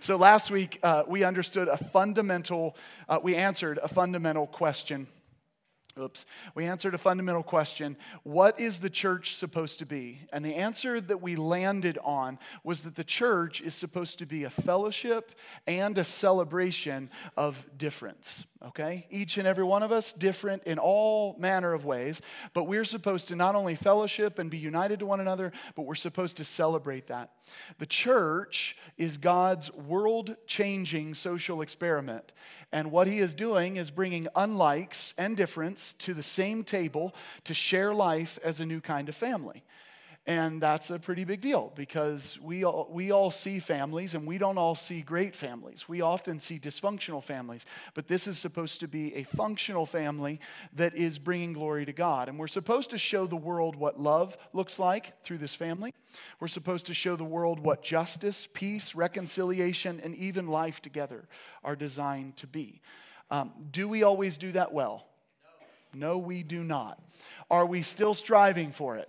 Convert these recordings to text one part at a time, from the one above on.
so last week, uh, we understood a fundamental, uh, we answered a fundamental question. Oops. We answered a fundamental question What is the church supposed to be? And the answer that we landed on was that the church is supposed to be a fellowship and a celebration of difference okay? Each and every one of us different in all manner of ways, but we're supposed to not only fellowship and be united to one another, but we're supposed to celebrate that. The church is God's world changing social experiment. And what he is doing is bringing unlikes and difference to the same table to share life as a new kind of family. And that's a pretty big deal because we all, we all see families and we don't all see great families. We often see dysfunctional families, but this is supposed to be a functional family that is bringing glory to God. And we're supposed to show the world what love looks like through this family. We're supposed to show the world what justice, peace, reconciliation, and even life together are designed to be. Um, do we always do that well? No, we do not. Are we still striving for it?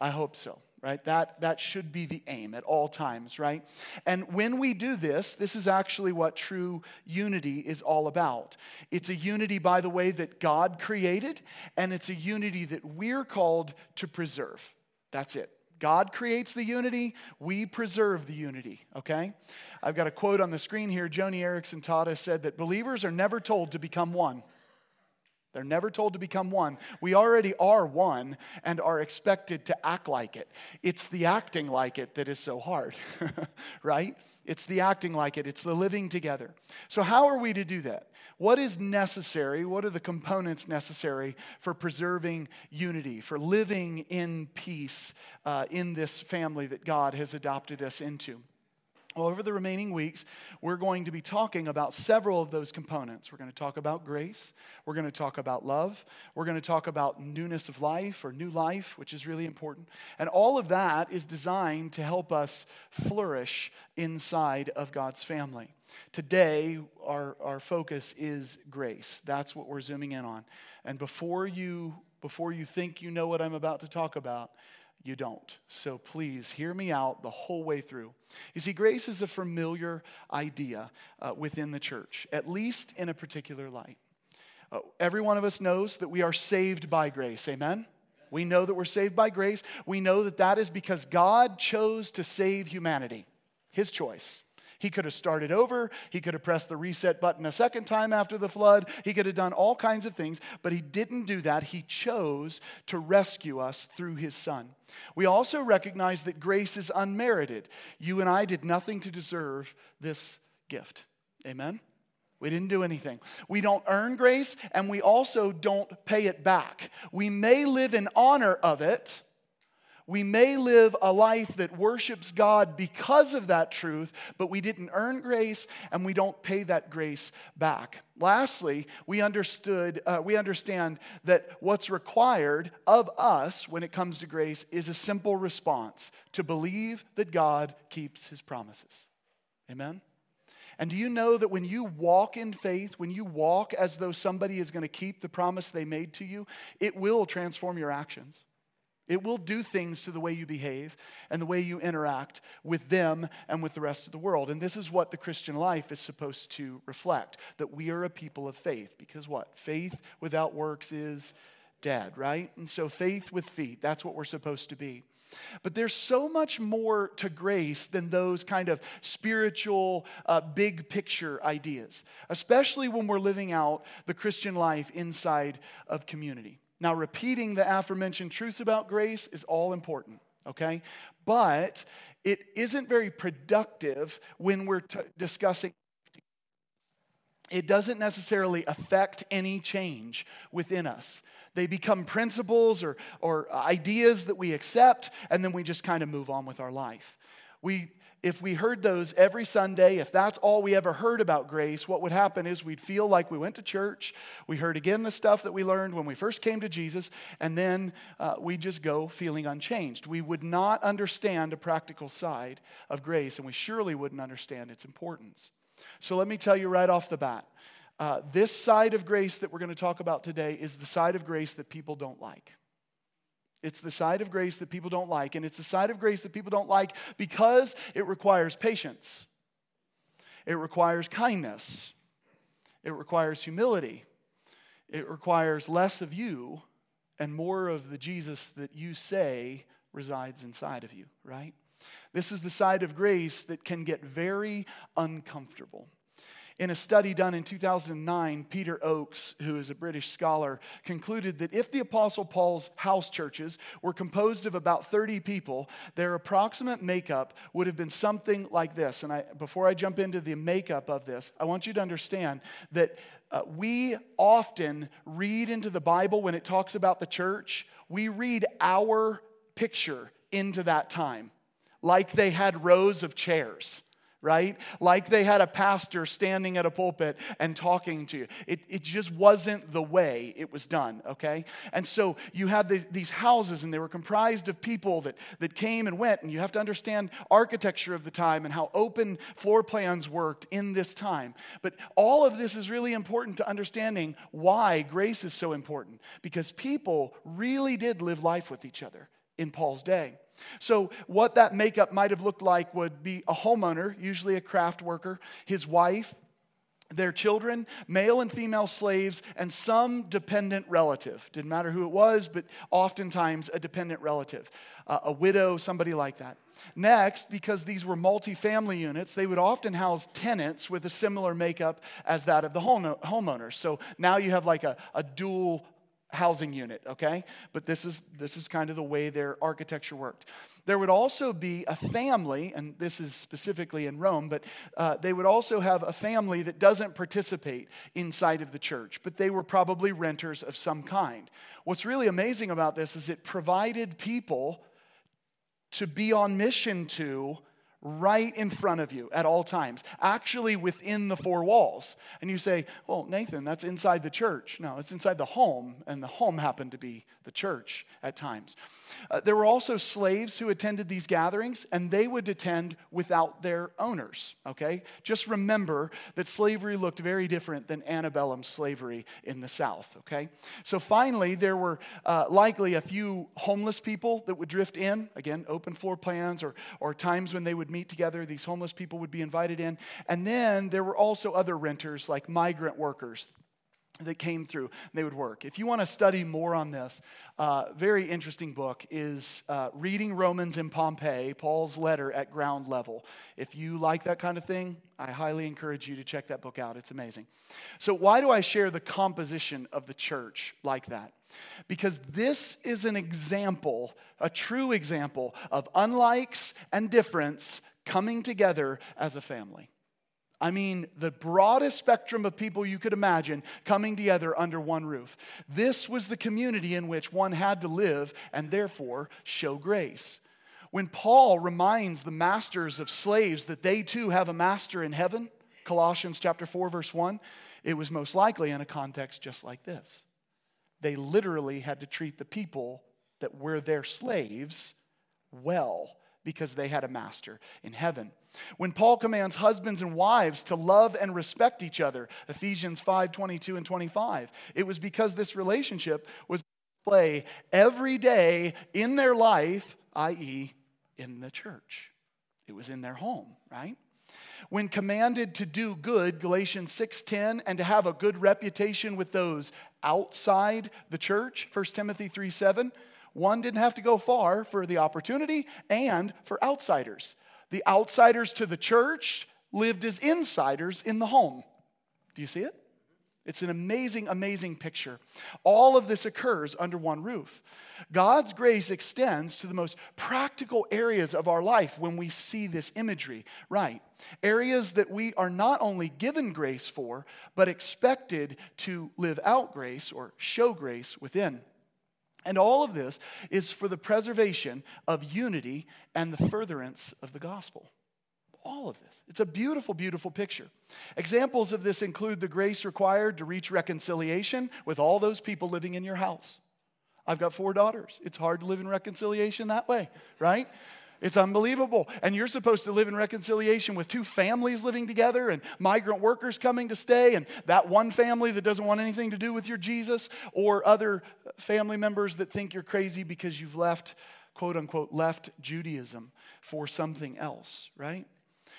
I hope so right? That, that should be the aim at all times, right? And when we do this, this is actually what true unity is all about. It's a unity, by the way, that God created, and it's a unity that we're called to preserve. That's it. God creates the unity, we preserve the unity, okay? I've got a quote on the screen here. Joni Eareckson Tada said that believers are never told to become one. They're never told to become one. We already are one and are expected to act like it. It's the acting like it that is so hard, right? It's the acting like it, it's the living together. So, how are we to do that? What is necessary? What are the components necessary for preserving unity, for living in peace uh, in this family that God has adopted us into? Well, over the remaining weeks, we're going to be talking about several of those components. We're going to talk about grace. We're going to talk about love. We're going to talk about newness of life or new life, which is really important. And all of that is designed to help us flourish inside of God's family. Today, our, our focus is grace. That's what we're zooming in on. And before you, before you think you know what I'm about to talk about, you don't. So please hear me out the whole way through. You see, grace is a familiar idea uh, within the church, at least in a particular light. Uh, every one of us knows that we are saved by grace. Amen? We know that we're saved by grace. We know that that is because God chose to save humanity, His choice. He could have started over. He could have pressed the reset button a second time after the flood. He could have done all kinds of things, but he didn't do that. He chose to rescue us through his son. We also recognize that grace is unmerited. You and I did nothing to deserve this gift. Amen? We didn't do anything. We don't earn grace, and we also don't pay it back. We may live in honor of it we may live a life that worships God because of that truth, but we didn't earn grace and we don't pay that grace back. Lastly, we understood uh, we understand that what's required of us when it comes to grace is a simple response to believe that God keeps his promises. Amen. And do you know that when you walk in faith, when you walk as though somebody is going to keep the promise they made to you, it will transform your actions. It will do things to the way you behave and the way you interact with them and with the rest of the world. And this is what the Christian life is supposed to reflect that we are a people of faith. Because what? Faith without works is dead, right? And so faith with feet, that's what we're supposed to be. But there's so much more to grace than those kind of spiritual, uh, big picture ideas, especially when we're living out the Christian life inside of community. Now, repeating the aforementioned truths about grace is all important, okay? But it isn't very productive when we're t- discussing. It doesn't necessarily affect any change within us. They become principles or, or ideas that we accept, and then we just kind of move on with our life. We if we heard those every Sunday, if that's all we ever heard about grace, what would happen is we'd feel like we went to church, we heard again the stuff that we learned when we first came to Jesus, and then uh, we just go feeling unchanged. We would not understand a practical side of grace, and we surely wouldn't understand its importance. So let me tell you right off the bat uh, this side of grace that we're going to talk about today is the side of grace that people don't like. It's the side of grace that people don't like, and it's the side of grace that people don't like because it requires patience. It requires kindness. It requires humility. It requires less of you and more of the Jesus that you say resides inside of you, right? This is the side of grace that can get very uncomfortable. In a study done in 2009, Peter Oakes, who is a British scholar, concluded that if the Apostle Paul's house churches were composed of about 30 people, their approximate makeup would have been something like this. And I, before I jump into the makeup of this, I want you to understand that uh, we often read into the Bible when it talks about the church, we read our picture into that time, like they had rows of chairs right? Like they had a pastor standing at a pulpit and talking to you. It, it just wasn't the way it was done, okay? And so you had the, these houses, and they were comprised of people that, that came and went, and you have to understand architecture of the time and how open floor plans worked in this time. But all of this is really important to understanding why grace is so important, because people really did live life with each other in Paul's day. So, what that makeup might have looked like would be a homeowner, usually a craft worker, his wife, their children, male and female slaves, and some dependent relative. Didn't matter who it was, but oftentimes a dependent relative, uh, a widow, somebody like that. Next, because these were multi-family units, they would often house tenants with a similar makeup as that of the homeowner. So now you have like a, a dual housing unit, okay? But this is, this is kind of the way their architecture worked. There would also be a family, and this is specifically in Rome, but uh, they would also have a family that doesn't participate inside of the church, but they were probably renters of some kind. What's really amazing about this is it provided people to be on mission to right in front of you at all times, actually within the four walls. And you say, Well, Nathan, that's inside the church. No, it's inside the home, and the home happened to be the church at times. Uh, there were also slaves who attended these gatherings, and they would attend without their owners, okay? Just remember that slavery looked very different than antebellum slavery in the South, okay? So finally, there were uh, likely a few homeless people that would drift in, again, open floor plans, or, or times when they would meet together, these homeless people would be invited in. And then there were also other renters, like migrant workers that came through they would work. If you want to study more on this uh, very interesting book is uh, reading romans in pompeii paul's letter at ground level. If you like that kind of thing i highly encourage you to check that book out. It's amazing. So why do i share the composition of the church like that? Because this is an example a true example of unlikes and difference coming together as a family I mean, the broadest spectrum of people you could imagine coming together under one roof. This was the community in which one had to live and therefore show grace. When Paul reminds the masters of slaves that they too have a master in heaven, Colossians chapter 4 verse 1, it was most likely in a context just like this. They literally had to treat the people that were their slaves well because they had a master in heaven. When Paul commands husbands and wives to love and respect each other, Ephesians 5 22 and 25, it was because this relationship was play every day in their life, i.e., in the church. It was in their home, right? When commanded to do good, Galatians 6:10, and to have a good reputation with those outside the church, 1 Timothy 3 7, one didn't have to go far for the opportunity and for outsiders. The outsiders to the church lived as insiders in the home. Do you see it? It's an amazing, amazing picture. All of this occurs under one roof. God's grace extends to the most practical areas of our life when we see this imagery, right? Areas that we are not only given grace for, but expected to live out grace or show grace within. And all of this is for the preservation of unity and the furtherance of the gospel. All of this. It's a beautiful, beautiful picture. Examples of this include the grace required to reach reconciliation with all those people living in your house. I've got four daughters. It's hard to live in reconciliation that way, right? It's unbelievable. And you're supposed to live in reconciliation with two families living together and migrant workers coming to stay, and that one family that doesn't want anything to do with your Jesus, or other family members that think you're crazy because you've left, quote unquote, left Judaism for something else, right?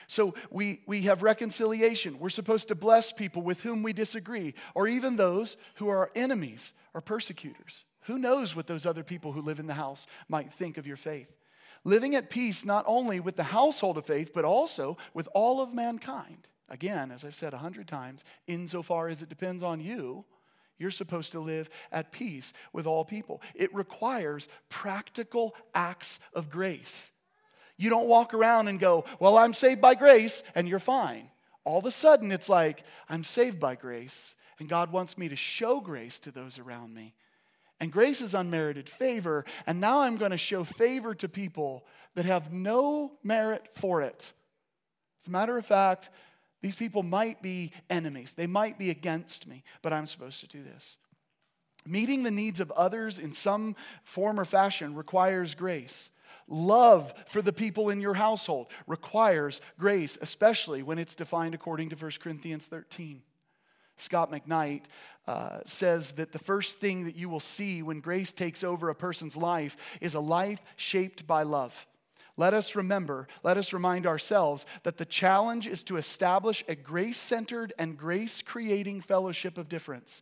So we, we have reconciliation. We're supposed to bless people with whom we disagree, or even those who are enemies or persecutors. Who knows what those other people who live in the house might think of your faith? Living at peace not only with the household of faith, but also with all of mankind. Again, as I've said a hundred times, insofar as it depends on you, you're supposed to live at peace with all people. It requires practical acts of grace. You don't walk around and go, Well, I'm saved by grace, and you're fine. All of a sudden, it's like, I'm saved by grace, and God wants me to show grace to those around me. And grace is unmerited favor, and now I'm going to show favor to people that have no merit for it. As a matter of fact, these people might be enemies, they might be against me, but I'm supposed to do this. Meeting the needs of others in some form or fashion requires grace. Love for the people in your household requires grace, especially when it's defined according to 1 Corinthians 13. Scot McKnight uh, says that the first thing that you will see when grace takes over a person's life is a life shaped by love. Let us remember, let us remind ourselves that the challenge is to establish a grace centered and grace creating fellowship of difference.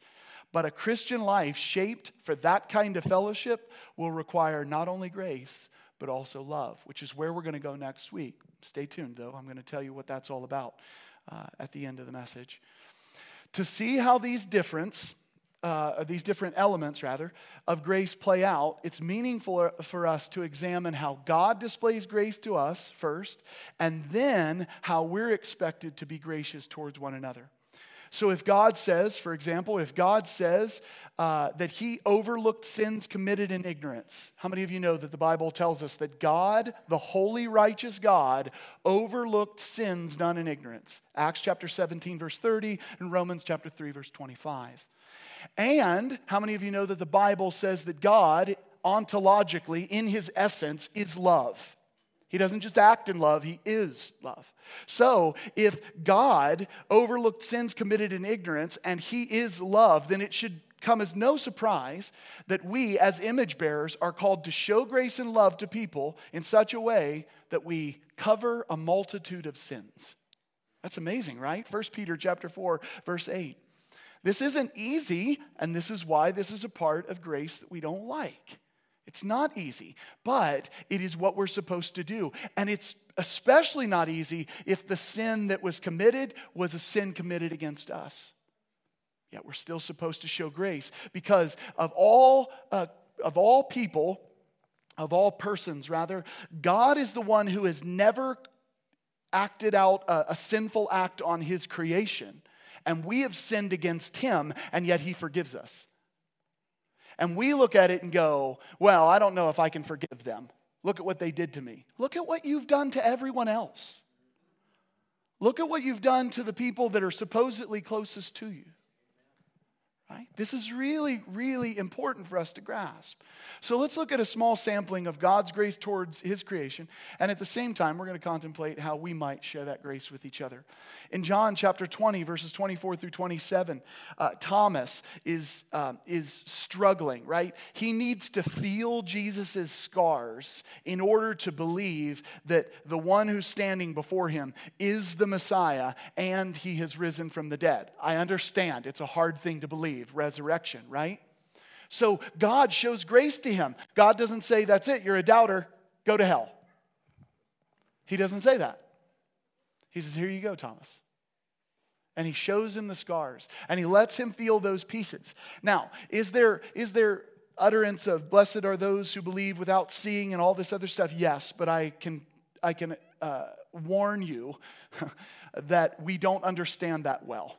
But a Christian life shaped for that kind of fellowship will require not only grace, but also love, which is where we're going to go next week. Stay tuned, though. I'm going to tell you what that's all about uh, at the end of the message. To see how these difference, uh, these different elements, rather, of grace play out, it's meaningful for us to examine how God displays grace to us first, and then how we're expected to be gracious towards one another. So, if God says, for example, if God says uh, that He overlooked sins committed in ignorance, how many of you know that the Bible tells us that God, the holy, righteous God, overlooked sins done in ignorance? Acts chapter 17, verse 30, and Romans chapter 3, verse 25. And how many of you know that the Bible says that God, ontologically, in His essence, is love? He doesn't just act in love, He is love. So, if God overlooked sins committed in ignorance and He is love, then it should come as no surprise that we, as image bearers, are called to show grace and love to people in such a way that we cover a multitude of sins. That's amazing, right? 1 Peter chapter 4, verse 8. This isn't easy, and this is why this is a part of grace that we don't like. It's not easy, but it is what we're supposed to do. And it's especially not easy if the sin that was committed was a sin committed against us. Yet we're still supposed to show grace because of all, uh, of all people, of all persons, rather, God is the one who has never acted out a, a sinful act on his creation. And we have sinned against him, and yet he forgives us. And we look at it and go, well, I don't know if I can forgive them. Look at what they did to me. Look at what you've done to everyone else. Look at what you've done to the people that are supposedly closest to you. Right? This is really, really important for us to grasp. So let's look at a small sampling of God's grace towards His creation, and at the same time, we're going to contemplate how we might share that grace with each other. In John chapter 20, verses 24 through 27, uh, Thomas is, uh, is struggling, right? He needs to feel Jesus' scars in order to believe that the one who's standing before him is the Messiah and he has risen from the dead. I understand it's a hard thing to believe, resurrection, right? So God shows grace to him. God doesn't say, That's it, you're a doubter, go to hell. He doesn't say that. He says, Here you go, Thomas. And he shows him the scars and he lets him feel those pieces. Now, is there, is there utterance of blessed are those who believe without seeing and all this other stuff? Yes, but I can, I can uh, warn you that we don't understand that well.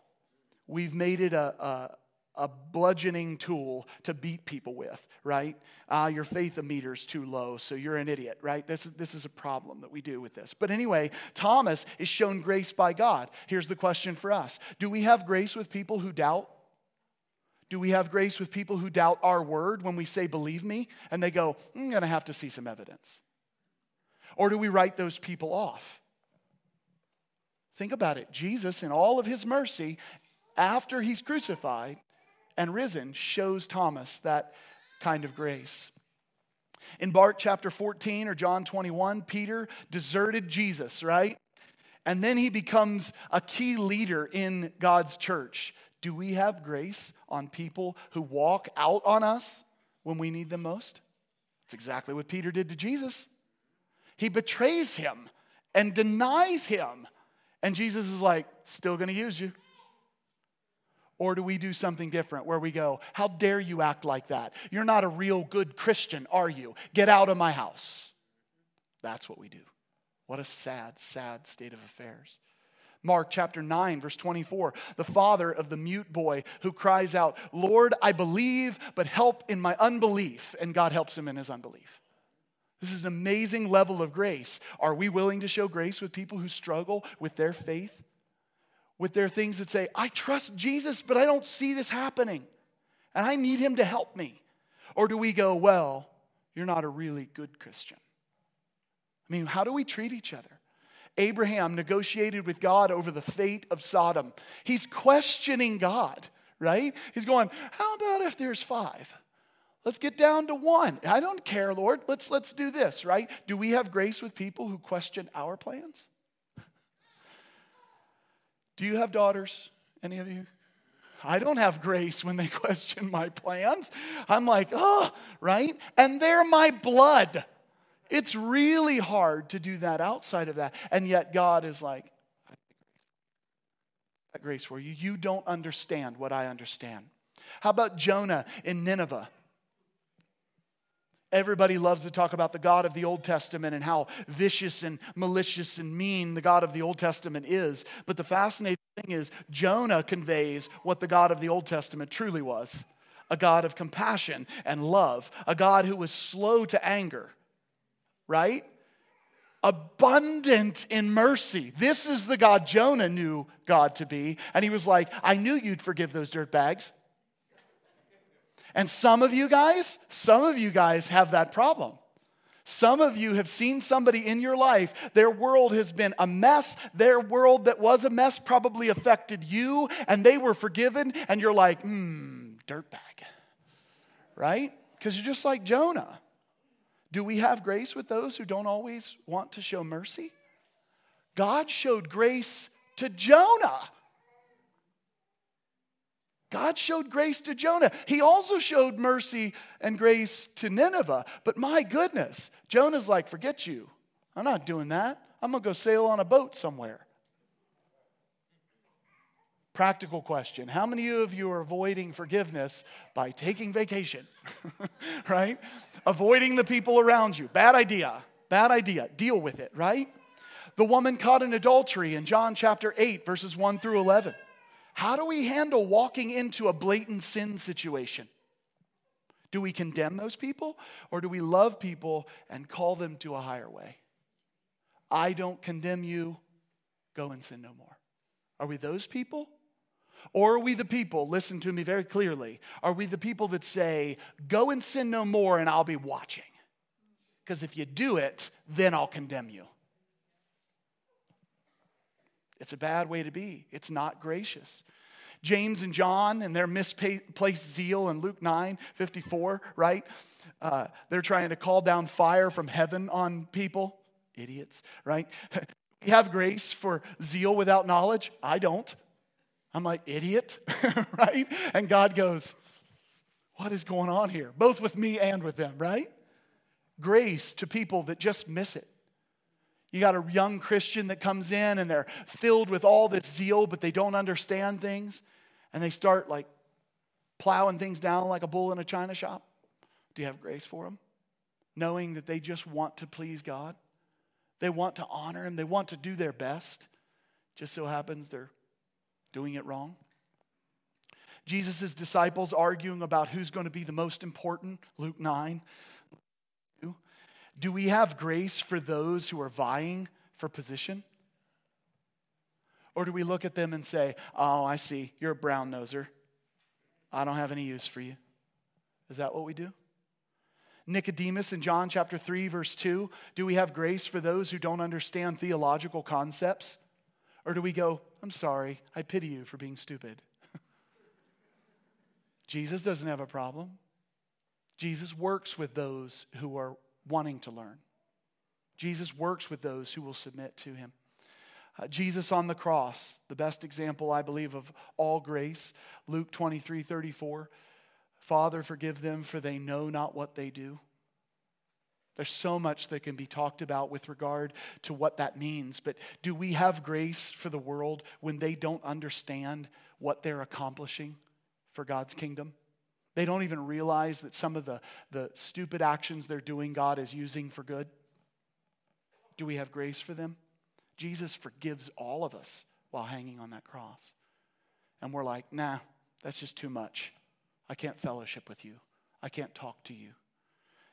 We've made it a, a a bludgeoning tool to beat people with, right? Uh, your faith a meter's too low, so you're an idiot, right? This is, this is a problem that we do with this. But anyway, Thomas is shown grace by God. Here's the question for us Do we have grace with people who doubt? Do we have grace with people who doubt our word when we say, believe me? And they go, I'm to have to see some evidence. Or do we write those people off? Think about it. Jesus, in all of his mercy, after he's crucified, and risen shows Thomas that kind of grace. In Mark chapter 14 or John 21, Peter deserted Jesus, right? and then he becomes a key leader in God's church. Do we have grace on people who walk out on us when we need them most? It's exactly what Peter did to Jesus. He betrays him and denies him. And Jesus is like, still gonna use you. Or do we do something different where we go, How dare you act like that? You're not a real good Christian, are you? Get out of my house. That's what we do. What a sad, sad state of affairs. Mark chapter 9, verse 24. The father of the mute boy who cries out, Lord, I believe, but help in my unbelief. And God helps him in his unbelief. This is an amazing level of grace. Are we willing to show grace with people who struggle with their faith? With their things that say, I trust Jesus, but I don't see this happening, and I need him to help me? Or do we go, Well, you're not a really good Christian? I mean, how do we treat each other? Abraham negotiated with God over the fate of Sodom. He's questioning God, right? He's going, How about if there's five? Let's get down to one. I don't care, Lord. Let's, let's do this, right? Do we have grace with people who question our plans? Do you have daughters? Any of you? I don't have grace when they question my plans. I'm like, oh, right? And they're my blood. It's really hard to do that outside of that. And yet God is like, grace for you. You don't understand what I understand. How about Jonah in Nineveh? Everybody loves to talk about the God of the Old Testament and how vicious and malicious and mean the God of the Old Testament is. But the fascinating thing is, Jonah conveys what the God of the Old Testament truly was a God of compassion and love, a God who was slow to anger, right? Abundant in mercy. This is the God Jonah knew God to be. And he was like, I knew you'd forgive those dirt bags. And some of you guys, some of you guys have that problem. Some of you have seen somebody in your life, their world has been a mess. Their world that was a mess probably affected you, and they were forgiven, and you're like, hmm, dirtbag. Right? Because you're just like Jonah. Do we have grace with those who don't always want to show mercy? God showed grace to Jonah. God showed grace to Jonah. He also showed mercy and grace to Nineveh. But my goodness, Jonah's like, forget you. I'm not doing that. I'm going to go sail on a boat somewhere. Practical question How many of you are avoiding forgiveness by taking vacation? right? Avoiding the people around you. Bad idea. Bad idea. Deal with it, right? The woman caught in adultery in John chapter 8, verses 1 through 11. How do we handle walking into a blatant sin situation? Do we condemn those people or do we love people and call them to a higher way? I don't condemn you, go and sin no more. Are we those people? Or are we the people, listen to me very clearly, are we the people that say, go and sin no more and I'll be watching? Because if you do it, then I'll condemn you. It's a bad way to be. It's not gracious. James and John and their misplaced zeal in Luke 9 54, right? Uh, they're trying to call down fire from heaven on people. Idiots, right? we have grace for zeal without knowledge? I don't. I'm like, idiot, right? And God goes, What is going on here? Both with me and with them, right? Grace to people that just miss it. You got a young Christian that comes in and they're filled with all this zeal, but they don't understand things. And they start like plowing things down like a bull in a china shop. Do you have grace for them? Knowing that they just want to please God, they want to honor Him, they want to do their best. Just so happens they're doing it wrong. Jesus' disciples arguing about who's going to be the most important, Luke 9. Do we have grace for those who are vying for position? Or do we look at them and say, Oh, I see, you're a brown noser. I don't have any use for you. Is that what we do? Nicodemus in John chapter 3, verse 2, do we have grace for those who don't understand theological concepts? Or do we go, I'm sorry, I pity you for being stupid? Jesus doesn't have a problem. Jesus works with those who are wanting to learn. Jesus works with those who will submit to him. Uh, Jesus on the cross, the best example, I believe, of all grace. Luke 23 34. Father, forgive them, for they know not what they do. There's so much that can be talked about with regard to what that means. But do we have grace for the world when they don't understand what they're accomplishing for God's kingdom? They don't even realize that some of the, the stupid actions they're doing, God is using for good. Do we have grace for them? Jesus forgives all of us while hanging on that cross. And we're like, nah, that's just too much. I can't fellowship with you, I can't talk to you.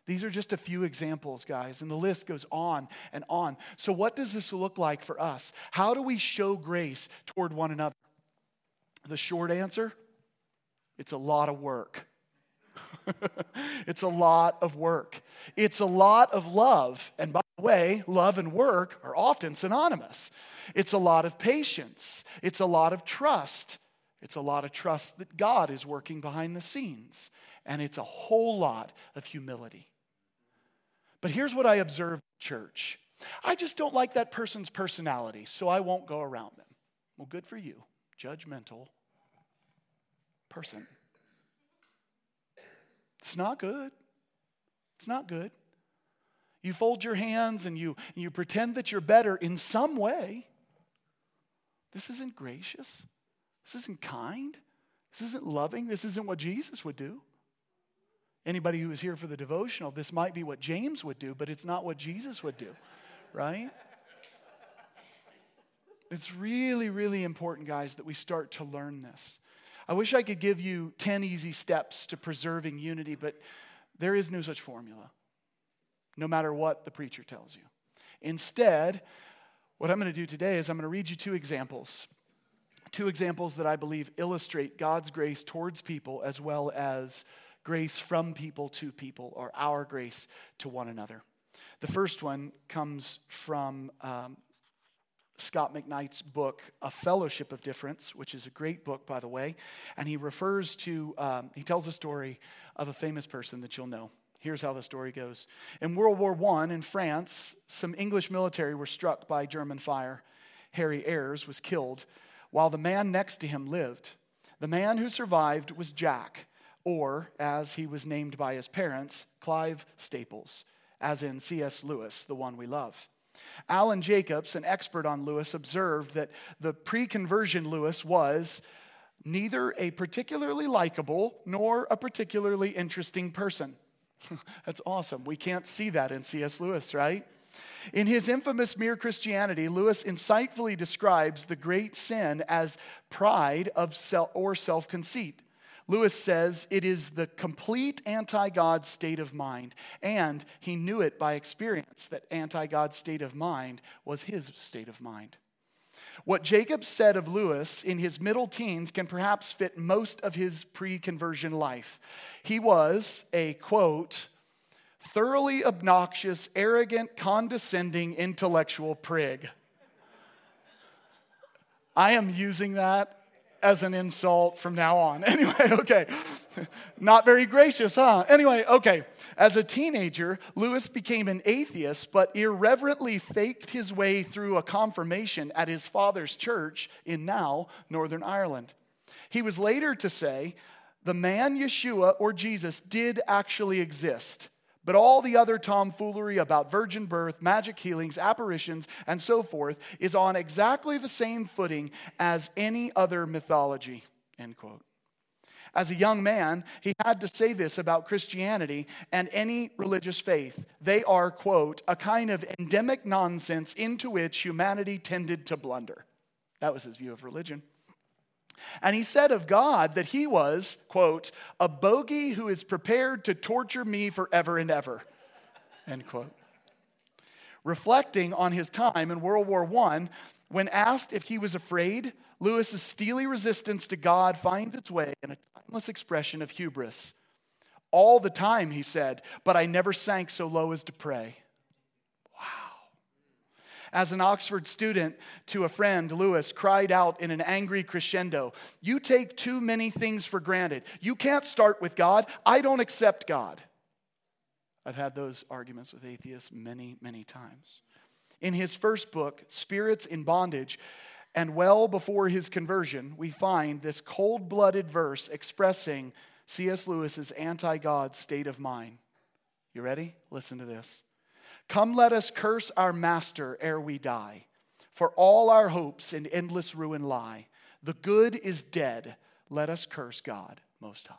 These are just a few examples, guys, and the list goes on and on. So, what does this look like for us? How do we show grace toward one another? The short answer it's a lot of work. it's a lot of work. It's a lot of love. And by the way, love and work are often synonymous. It's a lot of patience. It's a lot of trust. It's a lot of trust that God is working behind the scenes. And it's a whole lot of humility. But here's what I observe church I just don't like that person's personality, so I won't go around them. Well, good for you, judgmental person. It's not good. It's not good. You fold your hands and you, and you pretend that you're better in some way. This isn't gracious. This isn't kind. This isn't loving. This isn't what Jesus would do. Anybody who is here for the devotional, this might be what James would do, but it's not what Jesus would do, right? It's really, really important, guys, that we start to learn this. I wish I could give you 10 easy steps to preserving unity, but there is no such formula, no matter what the preacher tells you. Instead, what I'm going to do today is I'm going to read you two examples. Two examples that I believe illustrate God's grace towards people as well as grace from people to people, or our grace to one another. The first one comes from um, Scot McKnight's book, A Fellowship of Difference, which is a great book, by the way. And he refers to, um, he tells a story of a famous person that you'll know. Here's how the story goes. In World War I in France, some English military were struck by German fire. Harry Ayres was killed, while the man next to him lived. The man who survived was Jack, or as he was named by his parents, Clive Staples, as in C.S. Lewis, the one we love. Alan Jacobs, an expert on Lewis, observed that the pre conversion Lewis was neither a particularly likable nor a particularly interesting person. That's awesome. We can't see that in C.S. Lewis, right? In his infamous Mere Christianity, Lewis insightfully describes the great sin as pride of self or self conceit. Lewis says it is the complete anti God state of mind, and he knew it by experience that anti God state of mind was his state of mind. What Jacob said of Lewis in his middle teens can perhaps fit most of his pre conversion life. He was a quote, thoroughly obnoxious, arrogant, condescending, intellectual prig. I am using that as an insult from now on. Anyway, okay. Not very gracious, huh? Anyway, okay. As a teenager, Lewis became an atheist, but irreverently faked his way through a confirmation at his father's church in now Northern Ireland. He was later to say, the man Yeshua or Jesus did actually exist. But all the other tomfoolery about virgin birth, magic healings, apparitions, and so forth is on exactly the same footing as any other mythology. End quote. As a young man, he had to say this about Christianity and any religious faith. They are, quote, a kind of endemic nonsense into which humanity tended to blunder. That was his view of religion. And he said of God that he was, quote, a bogey who is prepared to torture me forever and ever, end quote. Reflecting on his time in World War I, when asked if he was afraid, Lewis's steely resistance to God finds its way in a timeless expression of hubris. All the time, he said, but I never sank so low as to pray as an Oxford student to a friend, Lewis cried out in an angry crescendo You take too many things for granted. You can't start with God. I don't accept God. I've had those arguments with atheists many, many times. In his first book, Spirits in Bondage, and well before his conversion, we find this cold blooded verse expressing C.S. Lewis's anti God state of mind. You ready? Listen to this. Come, let us curse our master ere we die, for all our hopes in endless ruin lie. The good is dead. Let us curse God Most High.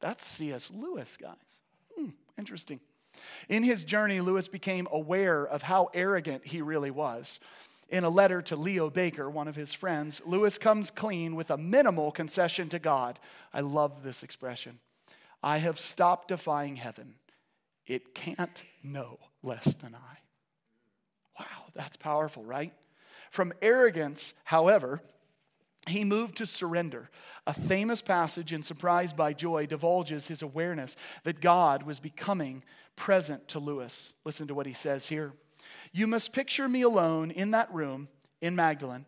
That's C.S. Lewis, guys. Hmm, interesting. In his journey, Lewis became aware of how arrogant he really was. In a letter to Leo Baker, one of his friends, Lewis comes clean with a minimal concession to God. I love this expression. I have stopped defying heaven. It can't know less than I. Wow, that's powerful, right? From arrogance, however, he moved to surrender. A famous passage in Surprised by Joy divulges his awareness that God was becoming present to Lewis. Listen to what he says here. You must picture me alone in that room in Magdalen,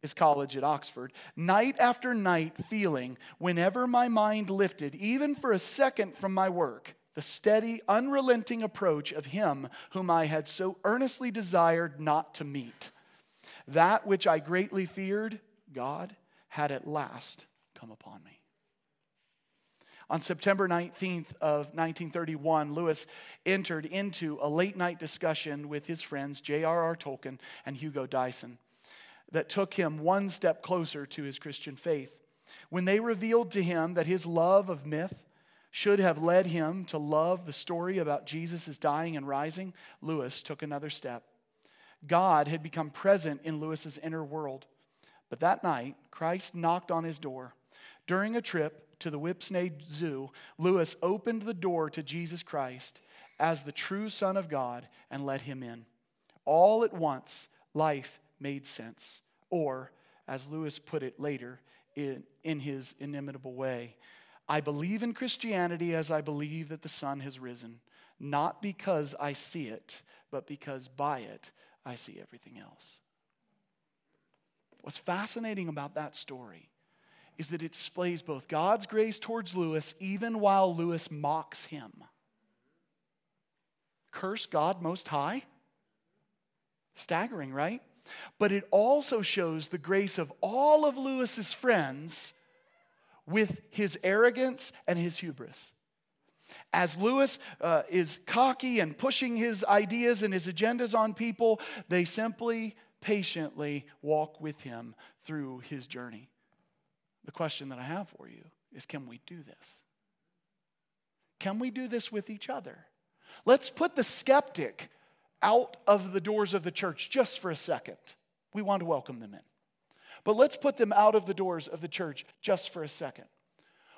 his college at Oxford, night after night, feeling, whenever my mind lifted, even for a second from my work, the steady, unrelenting approach of him whom I had so earnestly desired not to meet. That which I greatly feared, God, had at last come upon me. On September 19th of 1931, Lewis entered into a late night discussion with his friends J.R.R. Tolkien and Hugo Dyson that took him one step closer to his Christian faith. When they revealed to him that his love of myth should have led him to love the story about Jesus' dying and rising, Lewis took another step. God had become present in Lewis's inner world. But that night, Christ knocked on his door. During a trip to the Whipsnade Zoo, Lewis opened the door to Jesus Christ as the true Son of God and let him in. All at once, life made sense. Or, as Lewis put it later in, in his inimitable way, I believe in Christianity as I believe that the sun has risen, not because I see it, but because by it I see everything else. What's fascinating about that story is that it displays both God's grace towards Lewis even while Lewis mocks him. Curse God Most High? Staggering, right? But it also shows the grace of all of Lewis's friends with his arrogance and his hubris. As Lewis uh, is cocky and pushing his ideas and his agendas on people, they simply patiently walk with him through his journey. The question that I have for you is can we do this? Can we do this with each other? Let's put the skeptic out of the doors of the church just for a second. We want to welcome them in. But let's put them out of the doors of the church just for a second.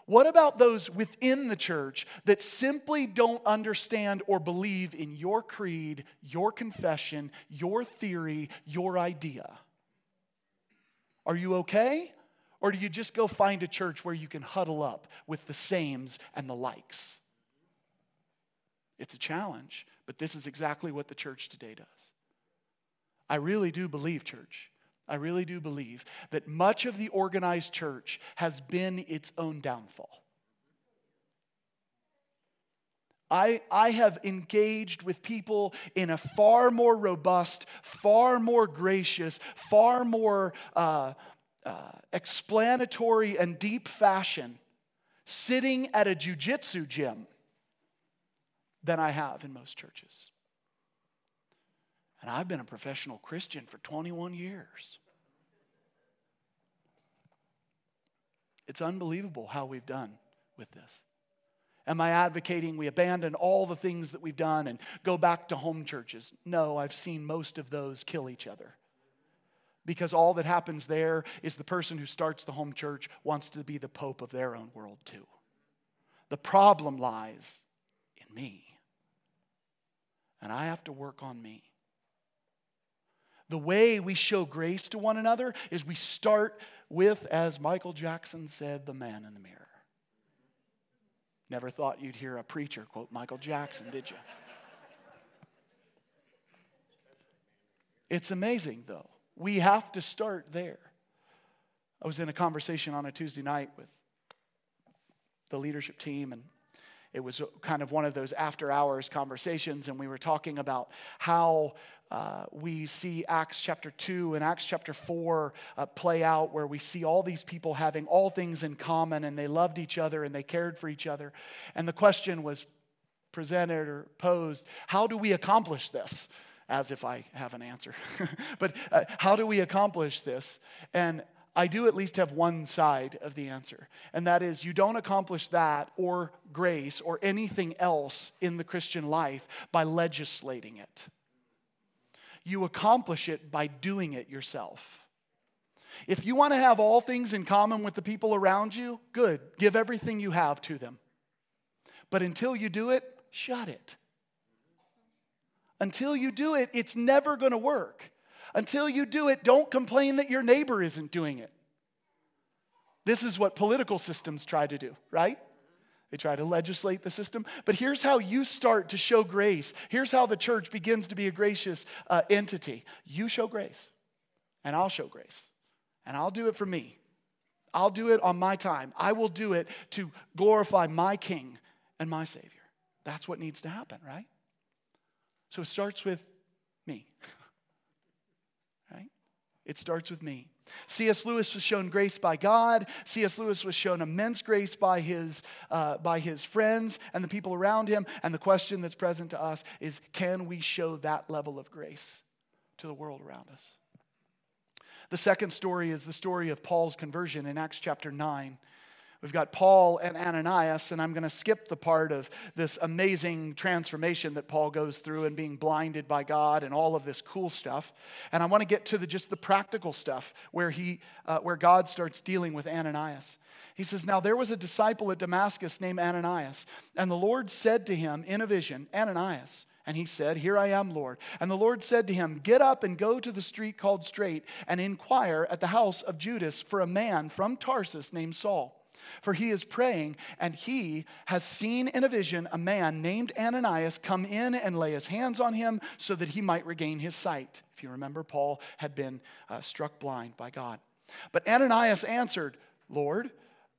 What about those within the church that simply don't understand or believe in your creed, your confession, your theory, your idea? Are you okay? Or do you just go find a church where you can huddle up with the sames and the likes? It's a challenge, but this is exactly what the church today does. I really do believe, church, I really do believe that much of the organized church has been its own downfall. I, I have engaged with people in a far more robust, far more gracious, far more uh, uh, explanatory and deep fashion sitting at a jujitsu gym than I have in most churches. And I've been a professional Christian for 21 years. It's unbelievable how we've done with this. Am I advocating we abandon all the things that we've done and go back to home churches? No, I've seen most of those kill each other. Because all that happens there is the person who starts the home church wants to be the pope of their own world too. The problem lies in me. And I have to work on me. The way we show grace to one another is we start with, as Michael Jackson said, the man in the mirror. Never thought you'd hear a preacher quote Michael Jackson, did you? It's amazing, though. We have to start there. I was in a conversation on a Tuesday night with the leadership team, and it was kind of one of those after hours conversations, and we were talking about how uh, we see Acts chapter 2 and Acts chapter 4 uh, play out, where we see all these people having all things in common and they loved each other and they cared for each other. And the question was presented or posed how do we accomplish this? As if I have an answer. but uh, how do we accomplish this? And I do at least have one side of the answer, and that is you don't accomplish that or grace or anything else in the Christian life by legislating it. You accomplish it by doing it yourself. If you want to have all things in common with the people around you, good, give everything you have to them. But until you do it, shut it. Until you do it, it's never going to work. Until you do it, don't complain that your neighbor isn't doing it. This is what political systems try to do, right? They try to legislate the system. But here's how you start to show grace. Here's how the church begins to be a gracious uh, entity. You show grace, and I'll show grace, and I'll do it for me. I'll do it on my time. I will do it to glorify my King and my Savior. That's what needs to happen, right? So it starts with me. It starts with me. C.S. Lewis was shown grace by God. C.S. Lewis was shown immense grace by his, uh, by his friends and the people around him. And the question that's present to us is can we show that level of grace to the world around us? The second story is the story of Paul's conversion in Acts chapter 9. We've got Paul and Ananias, and I'm going to skip the part of this amazing transformation that Paul goes through and being blinded by God and all of this cool stuff. And I want to get to the, just the practical stuff where, he, uh, where God starts dealing with Ananias. He says, Now there was a disciple at Damascus named Ananias, and the Lord said to him in a vision, Ananias. And he said, Here I am, Lord. And the Lord said to him, Get up and go to the street called Straight and inquire at the house of Judas for a man from Tarsus named Saul for he is praying, and he has seen in a vision a man named Ananias come in and lay his hands on him so that he might regain his sight. If you remember, Paul had been uh, struck blind by God. But Ananias answered, Lord,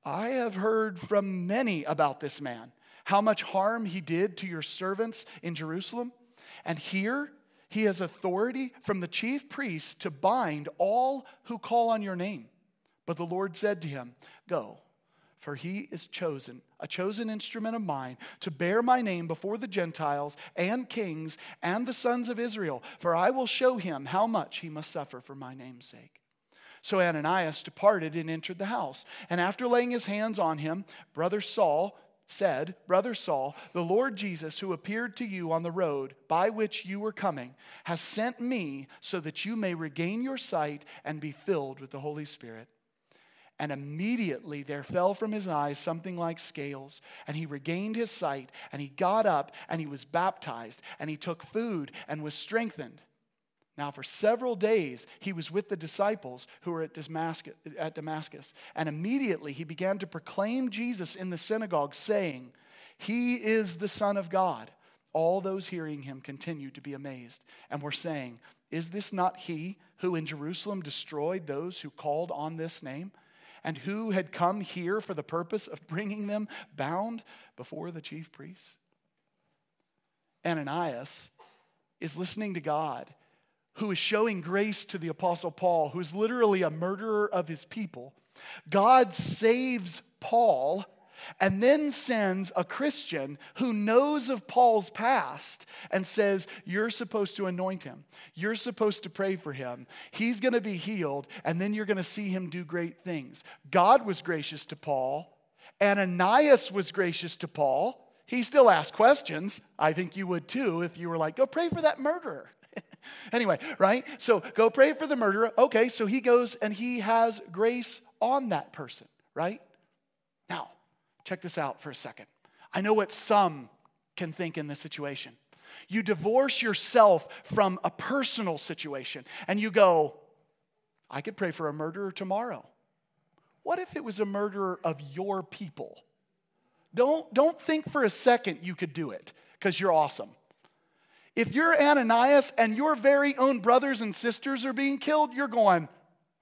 I have heard from many about this man, how much harm he did to your servants in Jerusalem. And here he has authority from the chief priests to bind all who call on your name. But the Lord said to him, Go for he is chosen, a chosen instrument of mine, to bear my name before the Gentiles and kings and the sons of Israel. For I will show him how much he must suffer for my name's sake. So Ananias departed and entered the house. And after laying his hands on him, brother Saul said, Brother Saul, the Lord Jesus, who appeared to you on the road by which you were coming, has sent me so that you may regain your sight and be filled with the Holy Spirit. And immediately there fell from his eyes something like scales, and he regained his sight, and he got up, and he was baptized, and he took food and was strengthened. Now, for several days, he was with the disciples who were at Damascus, at Damascus, and immediately he began to proclaim Jesus in the synagogue, saying, He is the Son of God. All those hearing him continued to be amazed and were saying, Is this not he who in Jerusalem destroyed those who called on this name? And who had come here for the purpose of bringing them bound before the chief priests? Ananias is listening to God, who is showing grace to the Apostle Paul, who is literally a murderer of his people. God saves Paul and then sends a Christian who knows of Paul's past and says, You're supposed to anoint him. You're supposed to pray for him. He's going to be healed, and then you're going to see him do great things. God was gracious to Paul. Ananias was gracious to Paul. He still asked questions. I think you would too if you were like, Go pray for that murderer. anyway, right? So go pray for the murderer. Okay, so he goes and he has grace on that person, right? Now, Check this out for a second. I know what some can think in this situation. You divorce yourself from a personal situation and you go, I could pray for a murderer tomorrow. What if it was a murderer of your people? Don't, don't think for a second you could do it because you're awesome. If you're Ananias and your very own brothers and sisters are being killed, you're going,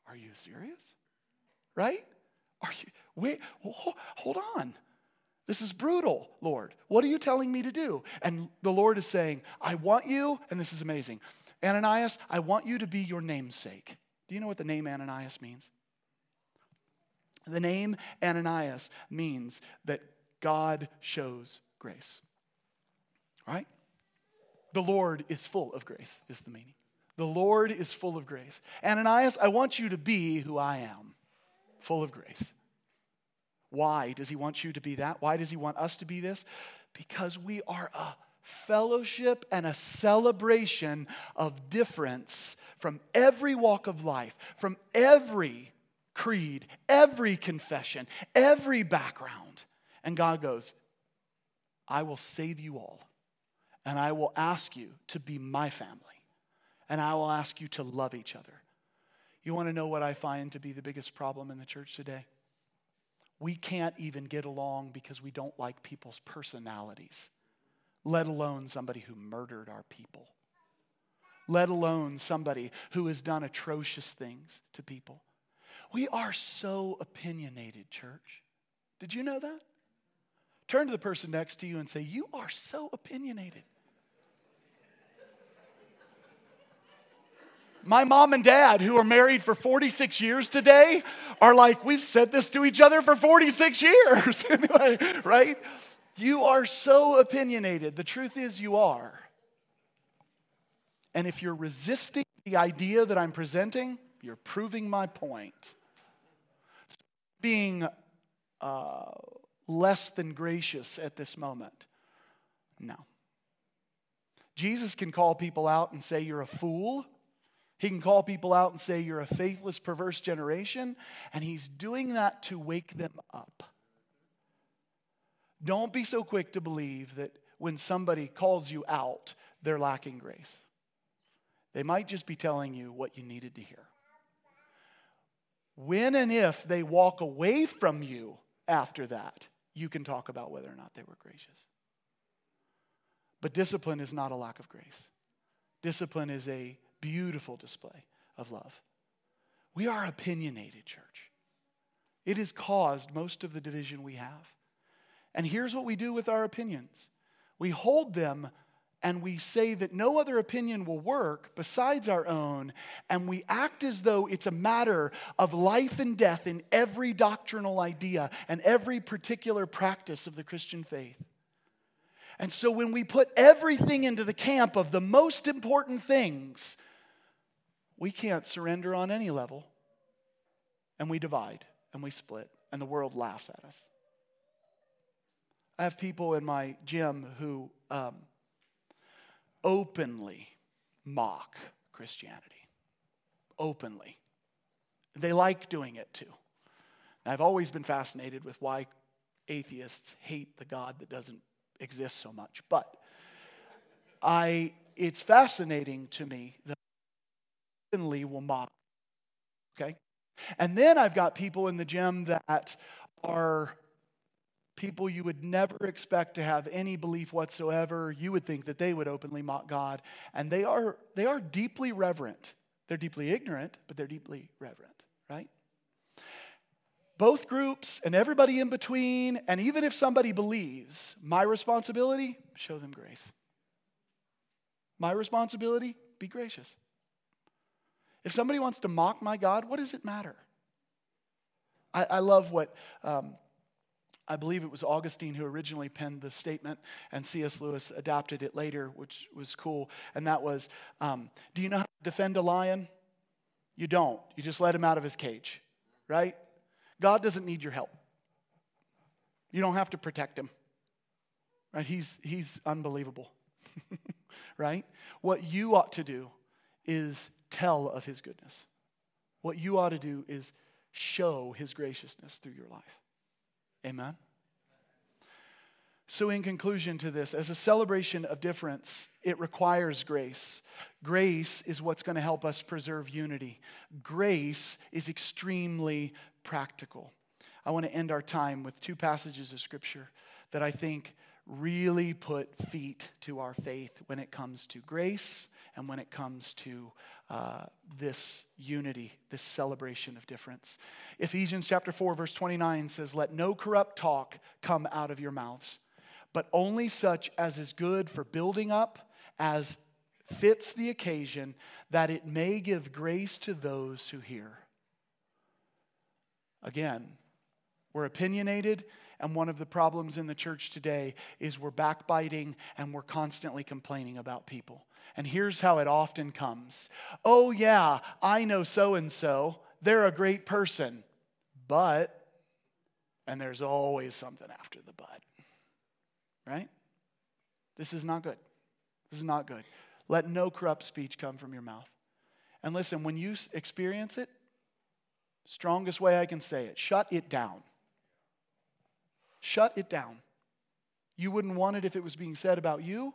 Are you serious? Right? Are you? Wait, hold on. This is brutal, Lord. What are you telling me to do? And the Lord is saying, I want you, and this is amazing. Ananias, I want you to be your namesake. Do you know what the name Ananias means? The name Ananias means that God shows grace. Right? The Lord is full of grace, is the meaning. The Lord is full of grace. Ananias, I want you to be who I am, full of grace. Why does he want you to be that? Why does he want us to be this? Because we are a fellowship and a celebration of difference from every walk of life, from every creed, every confession, every background. And God goes, I will save you all, and I will ask you to be my family, and I will ask you to love each other. You want to know what I find to be the biggest problem in the church today? We can't even get along because we don't like people's personalities, let alone somebody who murdered our people, let alone somebody who has done atrocious things to people. We are so opinionated, church. Did you know that? Turn to the person next to you and say, You are so opinionated. My mom and dad, who are married for 46 years today, are like, We've said this to each other for 46 years. right? You are so opinionated. The truth is, you are. And if you're resisting the idea that I'm presenting, you're proving my point. Being uh, less than gracious at this moment. No. Jesus can call people out and say, You're a fool. He can call people out and say, You're a faithless, perverse generation. And he's doing that to wake them up. Don't be so quick to believe that when somebody calls you out, they're lacking grace. They might just be telling you what you needed to hear. When and if they walk away from you after that, you can talk about whether or not they were gracious. But discipline is not a lack of grace. Discipline is a beautiful display of love. We are opinionated, church. It has caused most of the division we have. And here's what we do with our opinions we hold them and we say that no other opinion will work besides our own, and we act as though it's a matter of life and death in every doctrinal idea and every particular practice of the Christian faith. And so when we put everything into the camp of the most important things, we can't surrender on any level. And we divide and we split, and the world laughs at us. I have people in my gym who um, openly mock Christianity. Openly. They like doing it too. And I've always been fascinated with why atheists hate the God that doesn't exist so much. But I, it's fascinating to me that openly will mock. Okay? And then I've got people in the gym that are people you would never expect to have any belief whatsoever. You would think that they would openly mock God. And they are, they are deeply reverent. They're deeply ignorant, but they're deeply reverent, right? Both groups and everybody in between, and even if somebody believes, my responsibility, show them grace. My responsibility, be gracious. If somebody wants to mock my God, what does it matter? I, I love what um, I believe it was Augustine who originally penned the statement, and C.S. Lewis adapted it later, which was cool. And that was um, Do you know how to defend a lion? You don't. You just let him out of his cage, right? God doesn't need your help. You don't have to protect him, right? He's, he's unbelievable, right? What you ought to do is tell of his goodness. What you ought to do is show his graciousness through your life. Amen? So, in conclusion to this, as a celebration of difference, it requires grace. Grace is what's going to help us preserve unity. Grace is extremely practical. I want to end our time with two passages of Scripture that I think really put feet to our faith when it comes to grace and when it comes to uh, this unity, this celebration of difference. Ephesians chapter 4, verse 29 says, Let no corrupt talk come out of your mouths, but only such as is good for building up, as fits the occasion, that it may give grace to those who hear. Again, we're opinionated and one of the problems in the church today is we're backbiting and we're constantly complaining about people. And here's how it often comes Oh, yeah, I know so and so. They're a great person. But, and there's always something after the but. Right? This is not good. This is not good. Let no corrupt speech come from your mouth. And listen, when you experience it, strongest way I can say it, shut it down. Shut it down. You wouldn't want it if it was being said about you.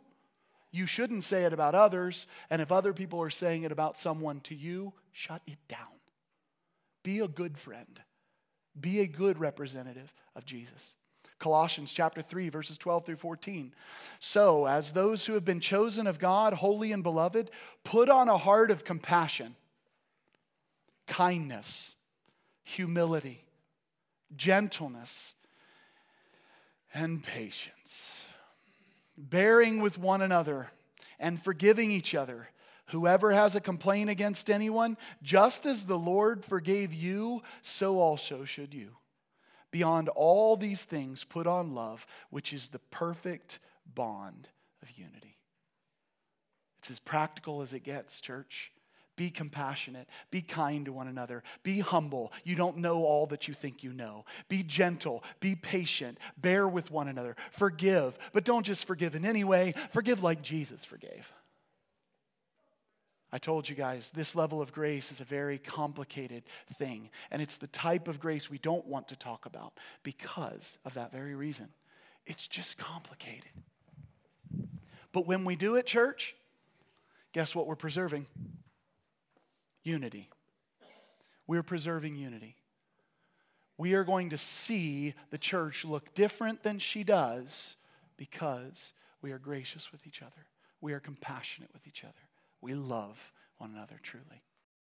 You shouldn't say it about others. And if other people are saying it about someone to you, shut it down. Be a good friend. Be a good representative of Jesus. Colossians chapter 3 verses 12 through 14. So, as those who have been chosen of God, holy and beloved, put on a heart of compassion, kindness, humility, gentleness, and patience, bearing with one another and forgiving each other. Whoever has a complaint against anyone, just as the Lord forgave you, so also should you. Beyond all these things, put on love, which is the perfect bond of unity. It's as practical as it gets, church. Be compassionate. Be kind to one another. Be humble. You don't know all that you think you know. Be gentle. Be patient. Bear with one another. Forgive. But don't just forgive in any way, forgive like Jesus forgave. I told you guys, this level of grace is a very complicated thing. And it's the type of grace we don't want to talk about because of that very reason. It's just complicated. But when we do it, church, guess what we're preserving? Unity. We're preserving unity. We are going to see the church look different than she does because we are gracious with each other. We are compassionate with each other. We love one another truly.